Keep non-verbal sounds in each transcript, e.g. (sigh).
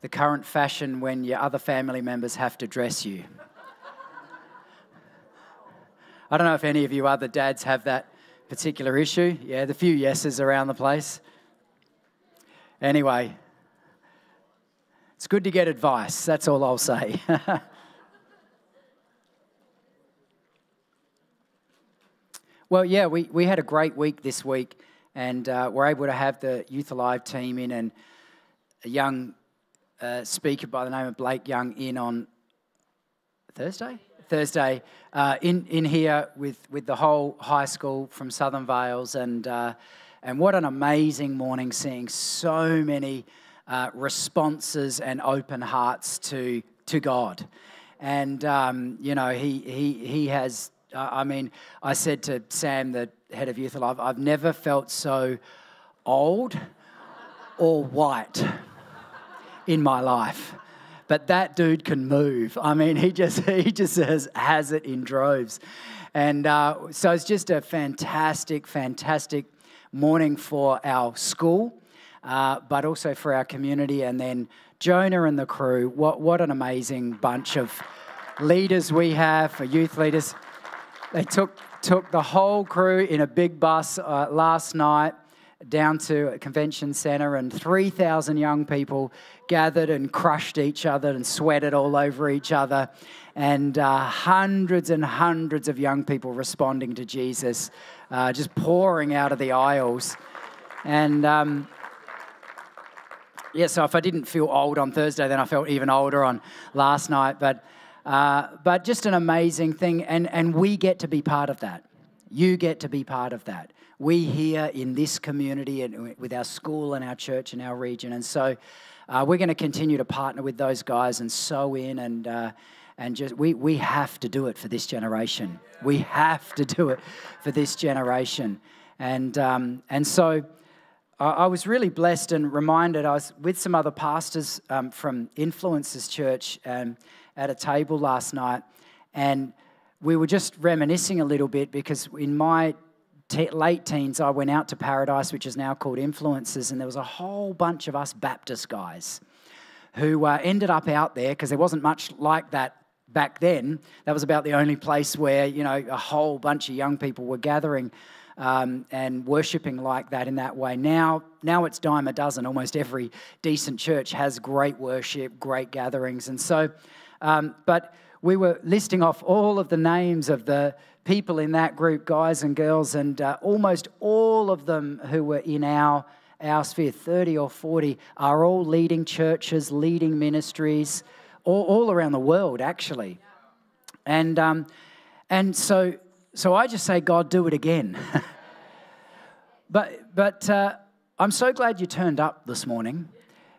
the current fashion when your other family members have to dress you. I don't know if any of you other dads have that particular issue. Yeah, the few yeses around the place. Anyway, it's good to get advice. That's all I'll say. (laughs) well, yeah, we, we had a great week this week, and uh, we're able to have the Youth Alive team in and a young uh, speaker by the name of Blake Young in on Thursday. Thursday uh, in in here with with the whole high school from Southern Vales, and uh, and what an amazing morning seeing so many uh, responses and open hearts to to God, and um, you know he he he has. I mean, I said to Sam, the head of Youth Alive, I've never felt so old or white in my life. But that dude can move. I mean, he just (laughs) he just has, has it in droves. And uh, so it's just a fantastic, fantastic morning for our school, uh, but also for our community. And then Jonah and the crew, what, what an amazing bunch of leaders we have for youth leaders. They took, took the whole crew in a big bus uh, last night down to a convention center, and 3,000 young people gathered and crushed each other and sweated all over each other, and uh, hundreds and hundreds of young people responding to Jesus, uh, just pouring out of the aisles. And um, yeah, so if I didn't feel old on Thursday, then I felt even older on last night. But, uh, but just an amazing thing, and, and we get to be part of that. You get to be part of that we here in this community and with our school and our church and our region. And so uh, we're going to continue to partner with those guys and sow in and. Uh, and just we, we have to do it for this generation. We have to do it for this generation. And, um, and so I, I, was really blessed and reminded. I was with some other pastors um, from Influencers Church um, at a table last night, and we were just reminiscing a little bit because in my late teens, I went out to Paradise, which is now called Influencers, and there was a whole bunch of us Baptist guys who uh, ended up out there because there wasn't much like that back then. That was about the only place where, you know, a whole bunch of young people were gathering um, and worshiping like that in that way. Now, now it's dime a dozen. Almost every decent church has great worship, great gatherings. And so, um, but we were listing off all of the names of the people in that group, guys and girls, and uh, almost all of them who were in our, our sphere, 30 or 40, are all leading churches, leading ministries, all, all around the world, actually. And, um, and so, so I just say, God, do it again. (laughs) but but uh, I'm so glad you turned up this morning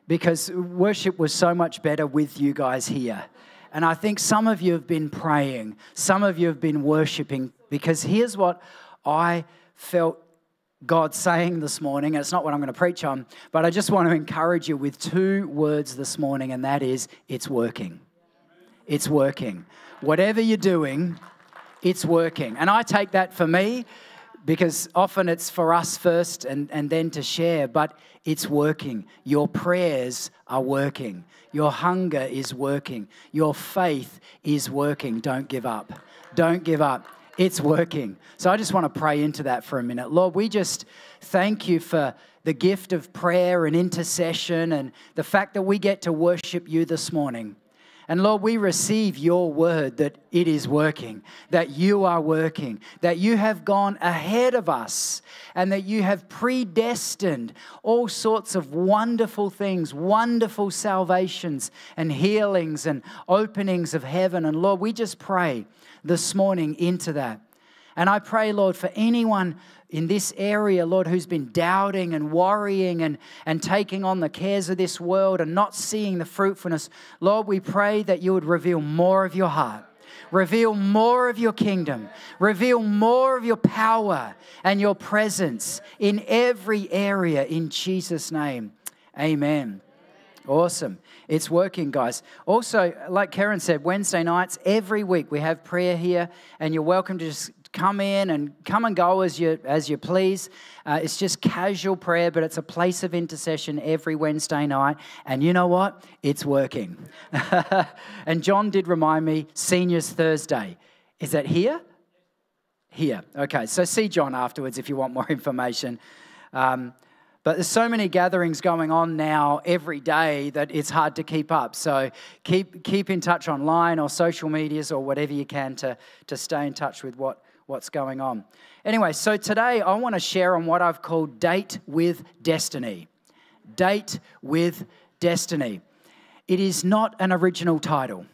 because worship was so much better with you guys here. And I think some of you have been praying, some of you have been worshiping, because here's what I felt God saying this morning, and it's not what I'm going to preach on, but I just want to encourage you with two words this morning, and that is it's working. It's working. Whatever you're doing, it's working. And I take that for me because often it's for us first and, and then to share, but it's working. Your prayers are working. Your hunger is working. Your faith is working. Don't give up. Don't give up. It's working. So I just want to pray into that for a minute. Lord, we just thank you for the gift of prayer and intercession and the fact that we get to worship you this morning. And Lord, we receive your word that it is working, that you are working, that you have gone ahead of us, and that you have predestined all sorts of wonderful things, wonderful salvations and healings and openings of heaven. And Lord, we just pray this morning into that. And I pray, Lord, for anyone in this area, Lord, who's been doubting and worrying and, and taking on the cares of this world and not seeing the fruitfulness, Lord, we pray that you would reveal more of your heart. Reveal more of your kingdom. Reveal more of your power and your presence in every area in Jesus' name. Amen. Awesome. It's working, guys. Also, like Karen said, Wednesday nights, every week we have prayer here, and you're welcome to just come in and come and go as you as you please. Uh, it's just casual prayer, but it's a place of intercession every Wednesday night. And you know what? It's working. (laughs) and John did remind me, Seniors Thursday. Is that here? Here. Okay. So see John afterwards if you want more (laughs) information. Um, but there's so many gatherings going on now every day that it's hard to keep up. So keep keep in touch online or social medias or whatever you can to, to stay in touch with what what's going on. Anyway, so today I want to share on what I've called Date with Destiny. Date with Destiny. It is not an original title,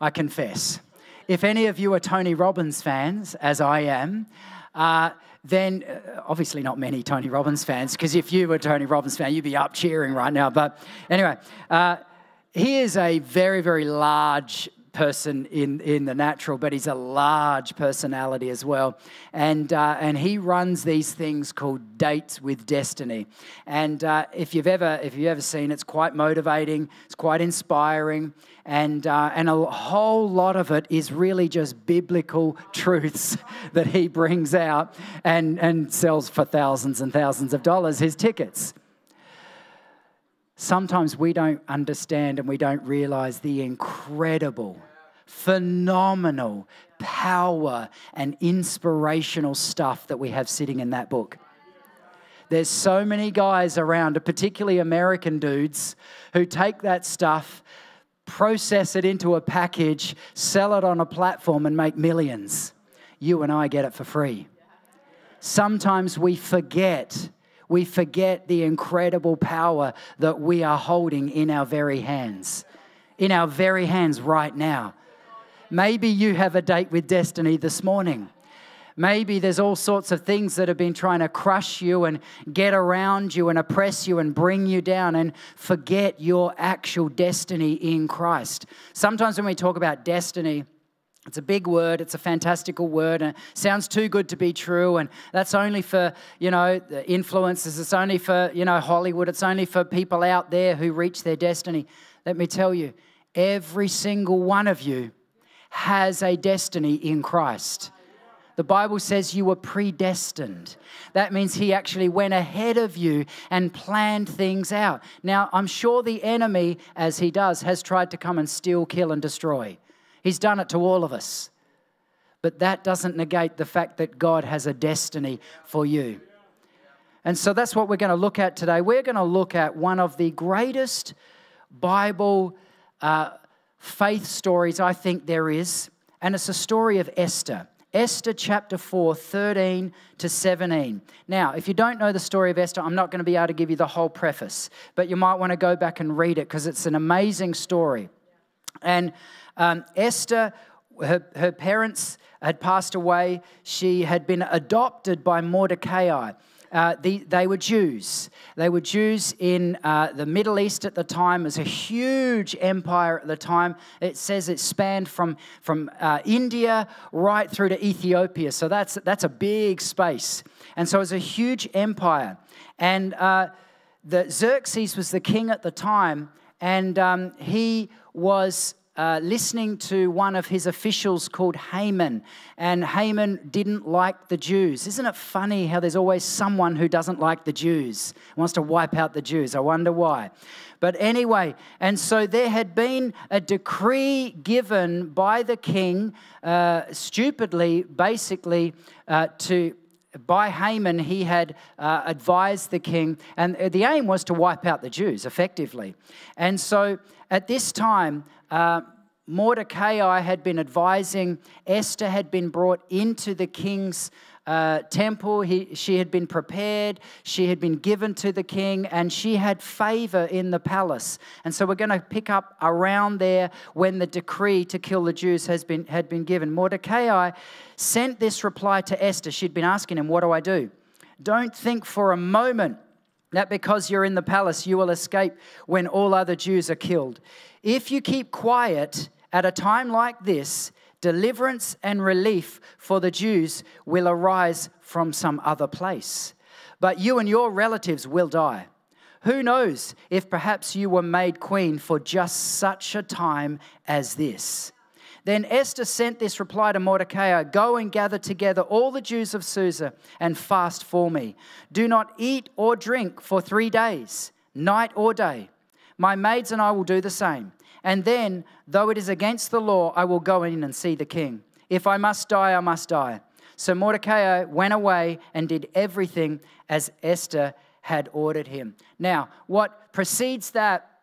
I confess. If any of you are Tony Robbins fans, as I am, uh, then uh, obviously not many Tony Robbins fans, because if you were Tony Robbins fan, you'd be up cheering right now. But anyway, uh, he is a very, very large person in, in the natural, but he's a large personality as well. And, uh, and he runs these things called Dates with Destiny. And uh, if, you've ever, if you've ever seen it's quite motivating, it's quite inspiring. And, uh, and a whole lot of it is really just biblical (laughs) truths that he brings out and, and sells for thousands and thousands of dollars his tickets sometimes we don't understand and we don't realize the incredible, phenomenal power and inspirational stuff that we have sitting in that book. There's so many guys around, particularly American dudes, who take that stuff, process it into a package, sell it on a platform, and make millions. You and I get it for free. Sometimes we forget we forget the incredible power that we are holding in our very hands. In our very hands right now. Maybe you have a date with destiny this morning. Maybe there's all sorts of things that have been trying to crush you and get around you and oppress you and bring you down and forget your actual destiny in Christ. Sometimes when we talk about destiny, it's a big word, it's a fantastical word, and sounds too good to be true. And that's only for, you know, the influencers, it's only for, you know, Hollywood, it's only for people out there who reach their destiny. Let me tell you, every single one of you has a destiny in Christ. The Bible says you were predestined. That means He actually went ahead of you and planned things out. Now, I'm sure the enemy, as he does, has tried to come and steal, kill, and destroy. He's done it to all of us. But that doesn't negate the fact that God has a destiny for you. And so that's what we're going to look at today. We're going to look at one of the greatest Bible uh, faith stories I think there is, and it's a story of Esther. Esther chapter 4, 13 to 17. Now, if you don't know the story of Esther, I'm not going to be able to give you the whole preface, but you might want to go back and read it because it's an amazing story. And um, Esther, her, her parents had passed away. She had been adopted by Mordecai. Uh, the, they were Jews. They were Jews in uh, the Middle East at the time. It was a huge empire at the time. It says it spanned from, from uh, India right through to Ethiopia. So that's, that's a big space. And so it was a huge empire. And uh, the Xerxes was the king at the time, and um, he was uh, listening to one of his officials called Haman, and Haman didn't like the Jews. Isn't it funny how there's always someone who doesn't like the Jews, wants to wipe out the Jews? I wonder why. But anyway, and so there had been a decree given by the king, uh, stupidly, basically, uh, to by Haman, he had uh, advised the king, and the aim was to wipe out the Jews effectively. And so at this time, uh, Mordecai had been advising, Esther had been brought into the king's uh, temple. He, she had been prepared, she had been given to the king, and she had favor in the palace. And so we're going to pick up around there when the decree to kill the Jews has been, had been given. Mordecai sent this reply to Esther. She'd been asking him, What do I do? Don't think for a moment that because you're in the palace, you will escape when all other Jews are killed. If you keep quiet at a time like this, deliverance and relief for the Jews will arise from some other place. But you and your relatives will die. Who knows if perhaps you were made queen for just such a time as this? Then Esther sent this reply to Mordecai Go and gather together all the Jews of Susa and fast for me. Do not eat or drink for three days, night or day. My maids and I will do the same. And then, though it is against the law, I will go in and see the king. If I must die, I must die. So Mordecai went away and did everything as Esther had ordered him. Now, what precedes that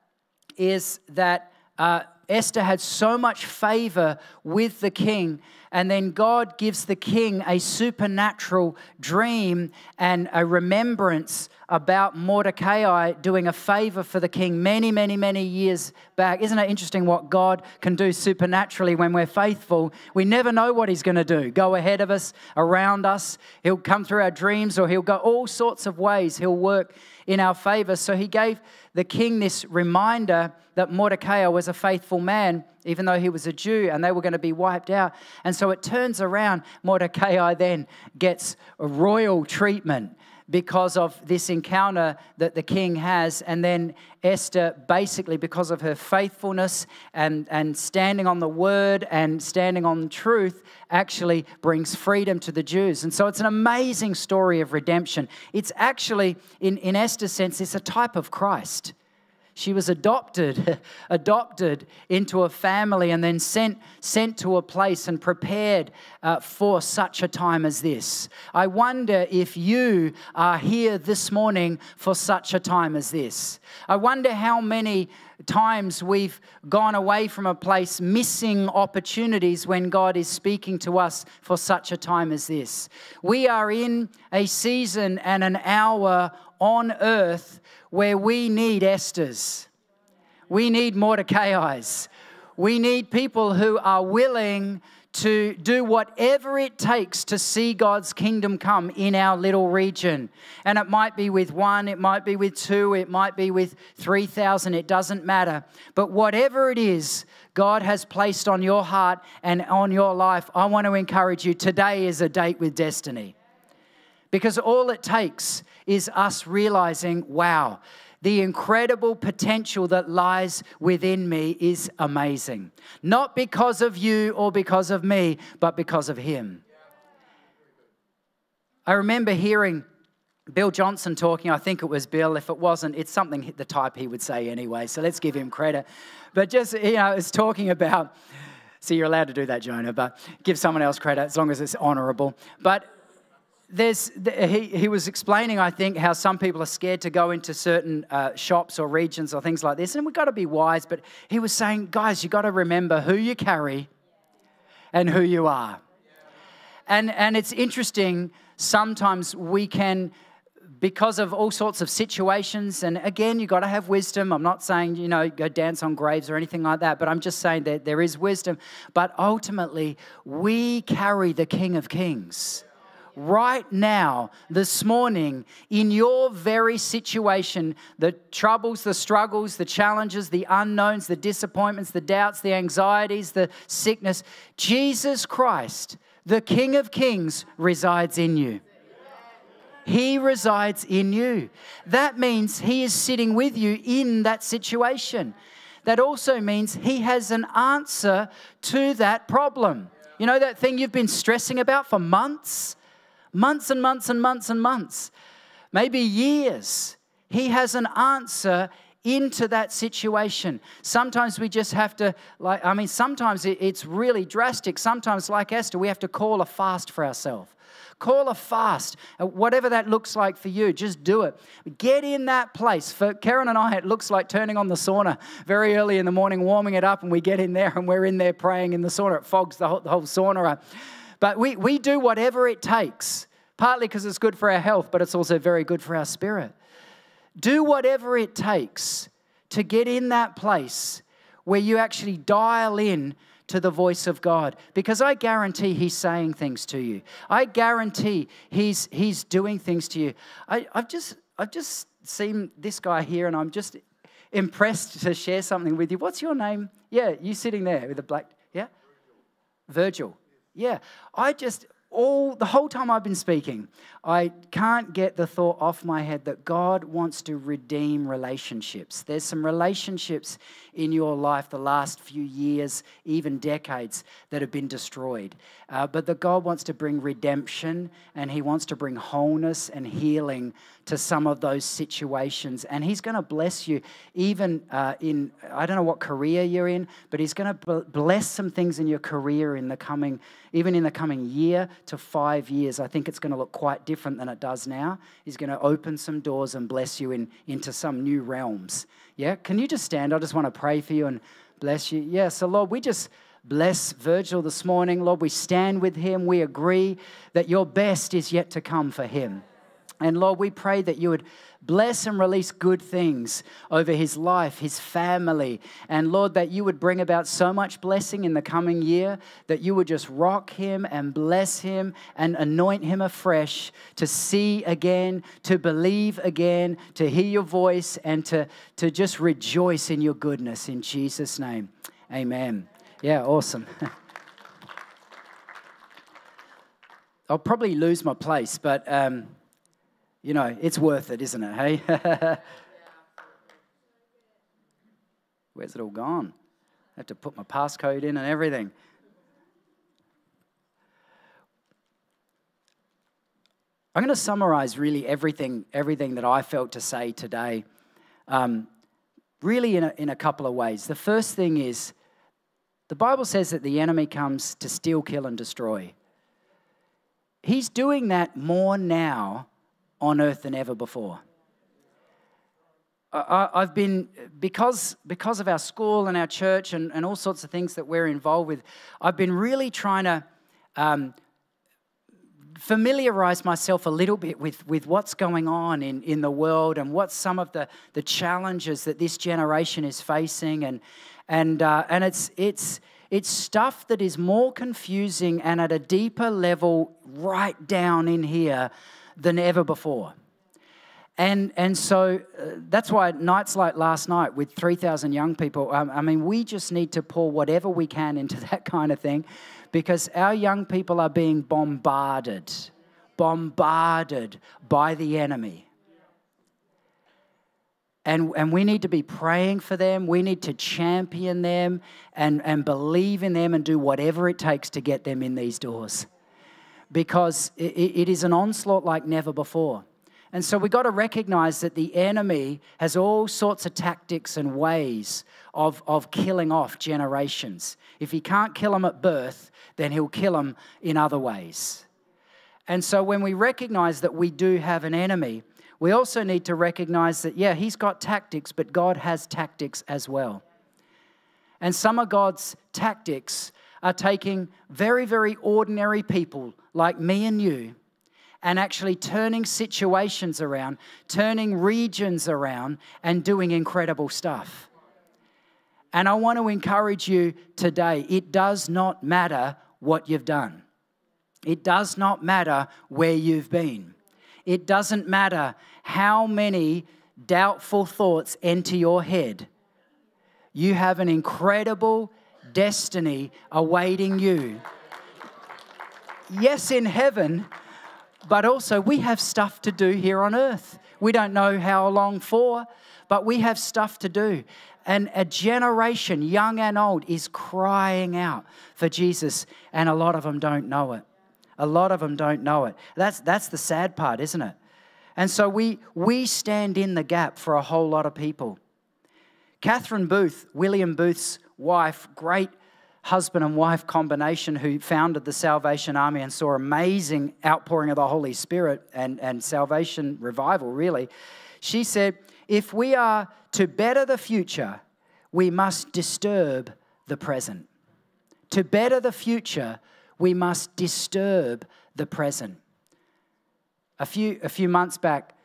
is that uh, Esther had so much favor with the king, and then God gives the king a supernatural dream and a remembrance about Mordecai doing a favor for the king many, many, many years back. Isn't it interesting what God can do supernaturally when we're faithful? We never know what He's going to do. Go ahead of us, around us. He'll come through our dreams, or He'll go all sorts of ways. He'll work in our favor. So He gave the king this reminder that Mordecai was a faithful man, even though he was a Jew, and they were going to be wiped out. And so it turns around. Mordecai then gets royal treatment because of this encounter that the king has. And then Esther, basically, because of her faithfulness and, and standing on the word and standing on truth, actually brings freedom to the Jews. And so it's an amazing story of redemption. It's actually, in, in Esther's sense, it's a type of Christ. She was adopted, (laughs) adopted into a family and then sent, sent to a place and prepared uh, for such a time as this. I wonder if you are here this morning for such a time as this. I wonder how many times we've gone away from a place missing opportunities when God is speaking to us for such a time as this. We are in a season and an hour on earth where we need Esther's. We need Mordecai's. We need people who are willing to do whatever it takes to see God's kingdom come in our little region. And it might be with one, it might be with two, it might be with 3,000, it doesn't matter. But whatever it is God has placed on your heart and on your life, I want to encourage you today is a date with destiny. Because all it takes is us realizing, wow, the incredible potential that lies within me is amazing. Not because of you or because of me, but because of Him. I remember hearing Bill Johnson talking, I think it was Bill. If it wasn't, it's something the type he would say anyway, so let's give him credit. But just, you know, it's talking about, see, you're allowed to do that, Jonah, but give someone else credit as long as it's honorable. But there's, he, he was explaining, I think, how some people are scared to go into certain uh, shops or regions or things like this, and we've got to be wise. But he was saying, guys, you've got to remember who you carry and who you are. And, and it's interesting, sometimes we can, because of all sorts of situations, and again, you've got to have wisdom. I'm not saying, you know, go dance on graves or anything like that, but I'm just saying that there is wisdom. But ultimately, we carry the King of Kings right now, this morning, in your very situation, the troubles, the struggles, the challenges, the unknowns, the disappointments, the doubts, the anxieties, the sickness, Jesus Christ, the King of Kings, resides in you. He resides in you. That means He is sitting with you in that situation. That also means He has an answer to that problem. You know that thing you've been stressing about for months? Months and months and months and months, maybe years. He has an answer into that situation. Sometimes we just have to, like, I mean, sometimes it's really drastic. Sometimes, like Esther, we have to call a fast for ourselves Call a fast. Uh, whatever that looks like for you, just do it. Get in that place. For Karen and I, it looks like turning on the sauna very early in the morning, warming it up, and we get in there and we're in there praying in the sauna. It fogs the whole, the whole sauna up. But we, we do whatever it takes, partly because it's good for our health, but it's also very good for our spirit. Do whatever it takes to get in that place where you actually dial in to the voice of God because I guarantee He's saying things to you. I guarantee He's, he's doing things to you. I, I've, just, I've just seen this guy here and I'm just impressed to share something with you. What's your name? Yeah, you sitting there with a black, yeah? Virgil. Yeah. I just, all the whole time I've been speaking, I can't get the thought off my head that God wants to redeem relationships. There's some relationships in your life the last few years, even decades, that have been destroyed. Uh, but that God wants to bring redemption and He wants to bring wholeness and healing to some of those situations. And He's going to bless you, even uh, in, I don't know what career you're in, but He's going to bless some things in your career in the coming, even in the coming year to five years. I think it's going to look quite different than it does now. He's going to open some doors and bless you in, into some new realms. Yeah? Can you just stand? I just want to pray for you and bless you. Yeah, so Lord, we just bless Virgil this morning. Lord, we stand with him. We agree that your best is yet to come for him. And Lord, we pray that you would bless and release good things over his life, his family. And Lord, that you would bring about so much blessing in the coming year that you would just rock him and bless him and anoint him afresh to see again, to believe again, to hear your voice, and to, to just rejoice in your goodness. In Jesus' name, amen. Yeah, awesome. (laughs) I'll probably lose my place, but. Um, you know, it's worth it, isn't it? Hey? (laughs) Where's it all gone? I have to put my passcode in and everything. I'm going to summarize really everything, everything that I felt to say today, um, really in a, in a couple of ways. The first thing is the Bible says that the enemy comes to steal, kill, and destroy. He's doing that more now on earth than ever before. I, have been, because, because of our school and our church and, and all sorts of things that we're involved with, I've been really trying to um, familiarize myself a little bit with, with what's going on in, in the world and what some of the, the challenges that this generation is facing. And, and, uh, and it's, it's, it's stuff that is more confusing and at a deeper level, right down in here, than ever before. And, and so uh, that's why nights like last night with 3,000 young people, um, I mean, we just need to pour whatever we can into (laughs) that kind of thing because our young people are being bombarded, bombarded by the enemy. And, and we need to be praying for them. We need to champion them and, and believe in them and do whatever it takes to get them in these doors because it, it is an onslaught like never before. And so we've got to recognize that the enemy has all sorts of tactics and ways of, of killing off generations. If he can't kill them at birth, then he'll kill them in other ways. And so when we recognize that we do have an enemy, we also need to recognize that, yeah, he's got tactics, but God has tactics as well. And some of God's tactics are taking very, very ordinary people like me and you and actually turning situations around, turning regions around, and doing incredible stuff. And I want to encourage you today it does not matter what you've done, it does not matter where you've been, it doesn't matter how many doubtful thoughts enter your head. You have an incredible destiny awaiting you. Yes, in heaven, but also we have stuff to do here on earth. We don't know how long for, but we have stuff to do. And a generation, young and old, is crying out for Jesus, and a lot of them don't know it. A lot of them don't know it. That's, that's the sad part, isn't it? And so we, we stand in the gap for a whole lot of people. Catherine Booth, William Booth's wife, great husband and wife combination who founded the Salvation Army and saw amazing outpouring of the Holy Spirit and, and salvation revival, really. She said, If we are to better the future, we must disturb the present. To better the future, we must disturb the present. A few, a few months back,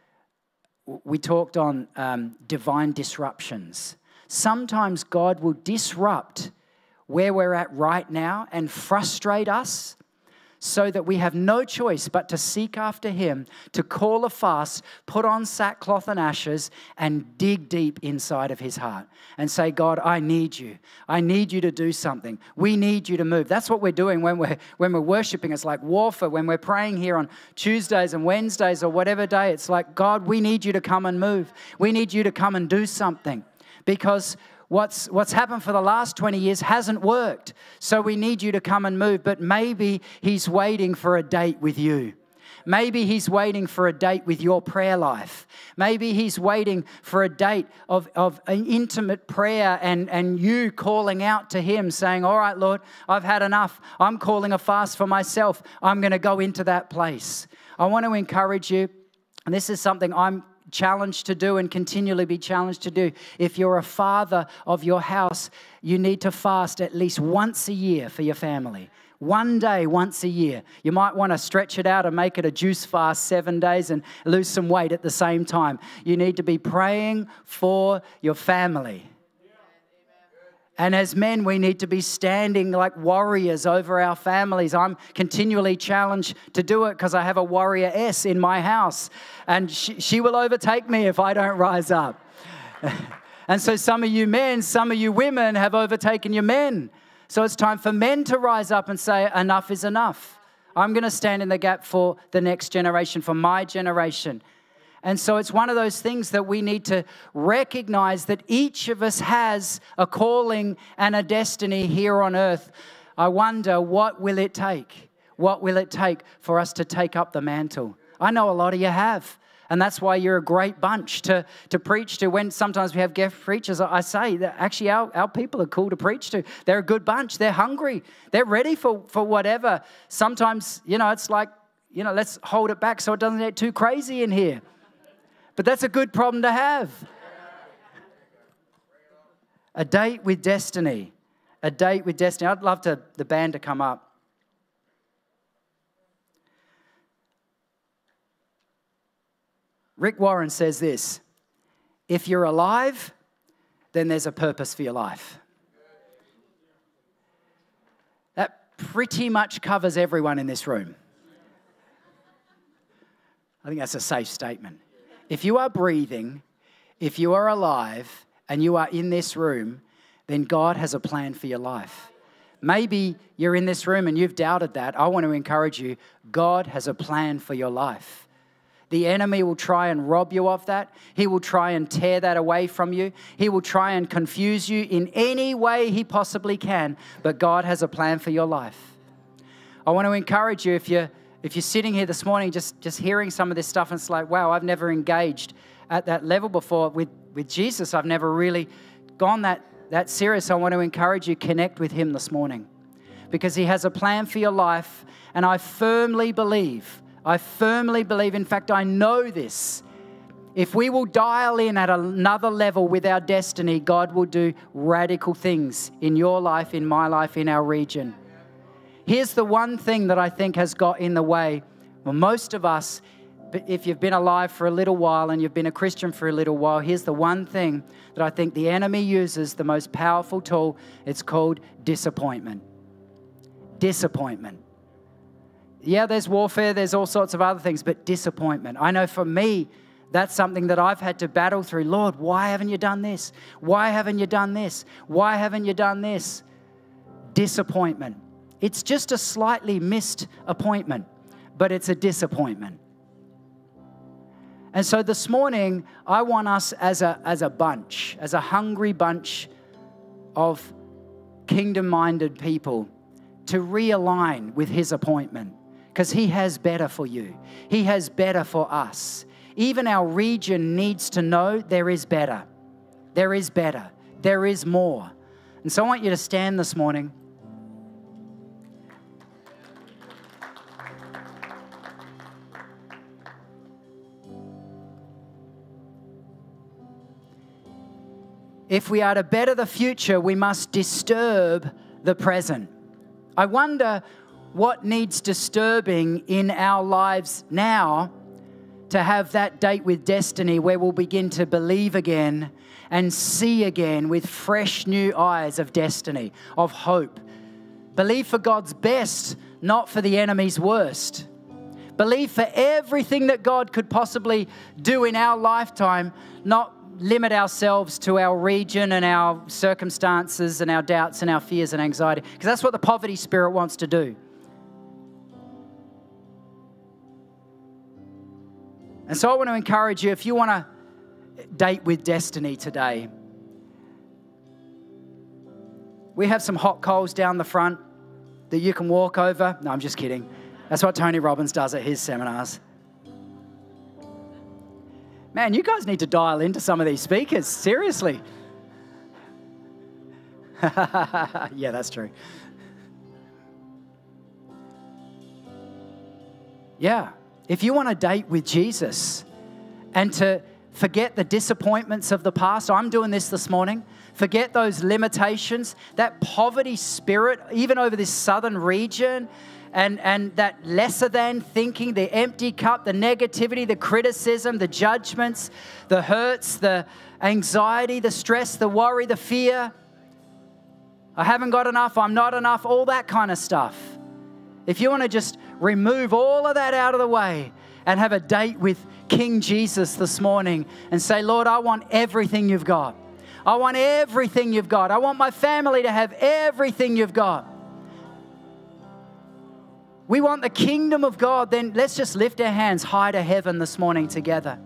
we talked on um, divine disruptions. Sometimes God will disrupt where we're at right now and frustrate us so that we have no choice but to seek after Him, to call a fast, put on sackcloth and ashes, and dig deep inside of His heart and say, God, I need you. I need you to do something. We need you to move. That's what we're doing when we're, when we're worshiping. It's like warfare. When we're praying here on Tuesdays and Wednesdays or whatever day, it's like, God, we need you to come and move. We need you to come and do something because what's, what's happened for the last 20 years hasn't worked. So we need you to come and move. But maybe He's waiting for a date with you. Maybe he's waiting for a date with your prayer life. Maybe he's waiting for a date of, of intimate prayer and, and you calling out to him, saying, All right, Lord, I've had enough. I'm calling a fast for myself. I'm going to go into that place. I want to encourage you, and this is something I'm challenged to do and continually be challenged to do. If you're a father of your house, you need to fast at least once a year for your family. One day, once a year. You might want to stretch it out and make it a juice fast seven days and lose some weight at the same time. You need to be praying for your family. And as men, we need to be standing like warriors over our families. I'm continually challenged to do it because I have a warrior S in my house, and she, she will overtake me if I don't rise up. (laughs) and so, some of you men, some of you women have overtaken your men. So, it's time for men to rise up and say, Enough is enough. I'm going to stand in the gap for the next generation, for my generation. And so it's one of those things that we need to recognize that each of us has a calling and a destiny here on earth. I wonder what will it take? What will it take for us to take up the mantle? I know a lot of you have. And that's why you're a great bunch to, to preach to. When sometimes we have guest preachers, I say that actually our, our people are cool to preach to. They're a good bunch. They're hungry. They're ready for, for whatever. Sometimes, you know, it's like, you know, let's hold it back so it doesn't get too crazy in here. But that's a good problem to have. A date with destiny. A date with destiny. I'd love to, the band to come up. Rick Warren says this If you're alive, then there's a purpose for your life. That pretty much covers everyone in this room. I think that's a safe statement. If you are breathing, if you are alive, and you are in this room, then God has a plan for your life. Maybe you're in this room and you've doubted that. I want to encourage you God has a plan for your life. The enemy will try and rob you of that. He will try and tear that away from you. He will try and confuse you in any way he possibly can. But God has a plan for your life. I want to encourage you if you're if you're sitting here this morning just, just hearing some of this stuff and it's like, wow, I've never engaged at that level before with, with Jesus. I've never really gone that, that serious. I want to encourage you, connect with him this morning because he has a plan for your life. And I firmly believe, I firmly believe, in fact, I know this. If we will dial in at another level with our destiny, God will do radical things in your life, in my life, in our region. Here's the one thing that I think has got in the way. Well, most of us, if you've been alive for a little while and you've been a Christian for a little while, here's the one thing that I think the enemy uses, the most powerful tool. It's called disappointment. Disappointment. Yeah, there's warfare, there's all sorts of other things, but disappointment. I know for me, that's something that I've had to battle through. Lord, why haven't you done this? Why haven't you done this? Why haven't you done this? Disappointment. It's just a slightly missed appointment, but it's a disappointment. And so this morning, I want us as a, as a bunch, as a hungry bunch of kingdom minded people, to realign with His appointment because He has better for you. He has better for us. Even our region needs to know there is better. There is better. There is more. And so I want you to stand this morning. If we are to better the future, we must disturb the present. I wonder what needs disturbing in our lives now to have that date with destiny where we'll begin to believe again and see again with fresh new eyes of destiny, of hope. Believe for God's best, not for the enemy's worst. Believe for everything that God could possibly do in our lifetime, not limit ourselves to our region and our circumstances and our doubts and our fears and anxiety, because that's what the poverty spirit wants to do. And so I want to encourage you if you want to date with destiny today, we have some hot coals down the front that you can walk over. No, I'm just kidding. That's what Tony Robbins does at his seminars. Man, you guys need to dial into some of these speakers. Seriously. (laughs) yeah, that's true. Yeah. If you want to date with Jesus and to forget the disappointments of the past, I'm doing this this morning. Forget those limitations, that poverty spirit, even over this southern region, and, and that lesser than thinking, the empty cup, the negativity, the criticism, the judgments, the hurts, the anxiety, the stress, the worry, the fear. I haven't got enough, I'm not enough, all that kind of stuff. If you want to just remove all of that out of the way and have a date with King Jesus this morning and say, Lord, I want everything you've got. I want everything you've got. I want my family to have everything you've got. We want the kingdom of God, then let's just lift our hands high to heaven this morning together.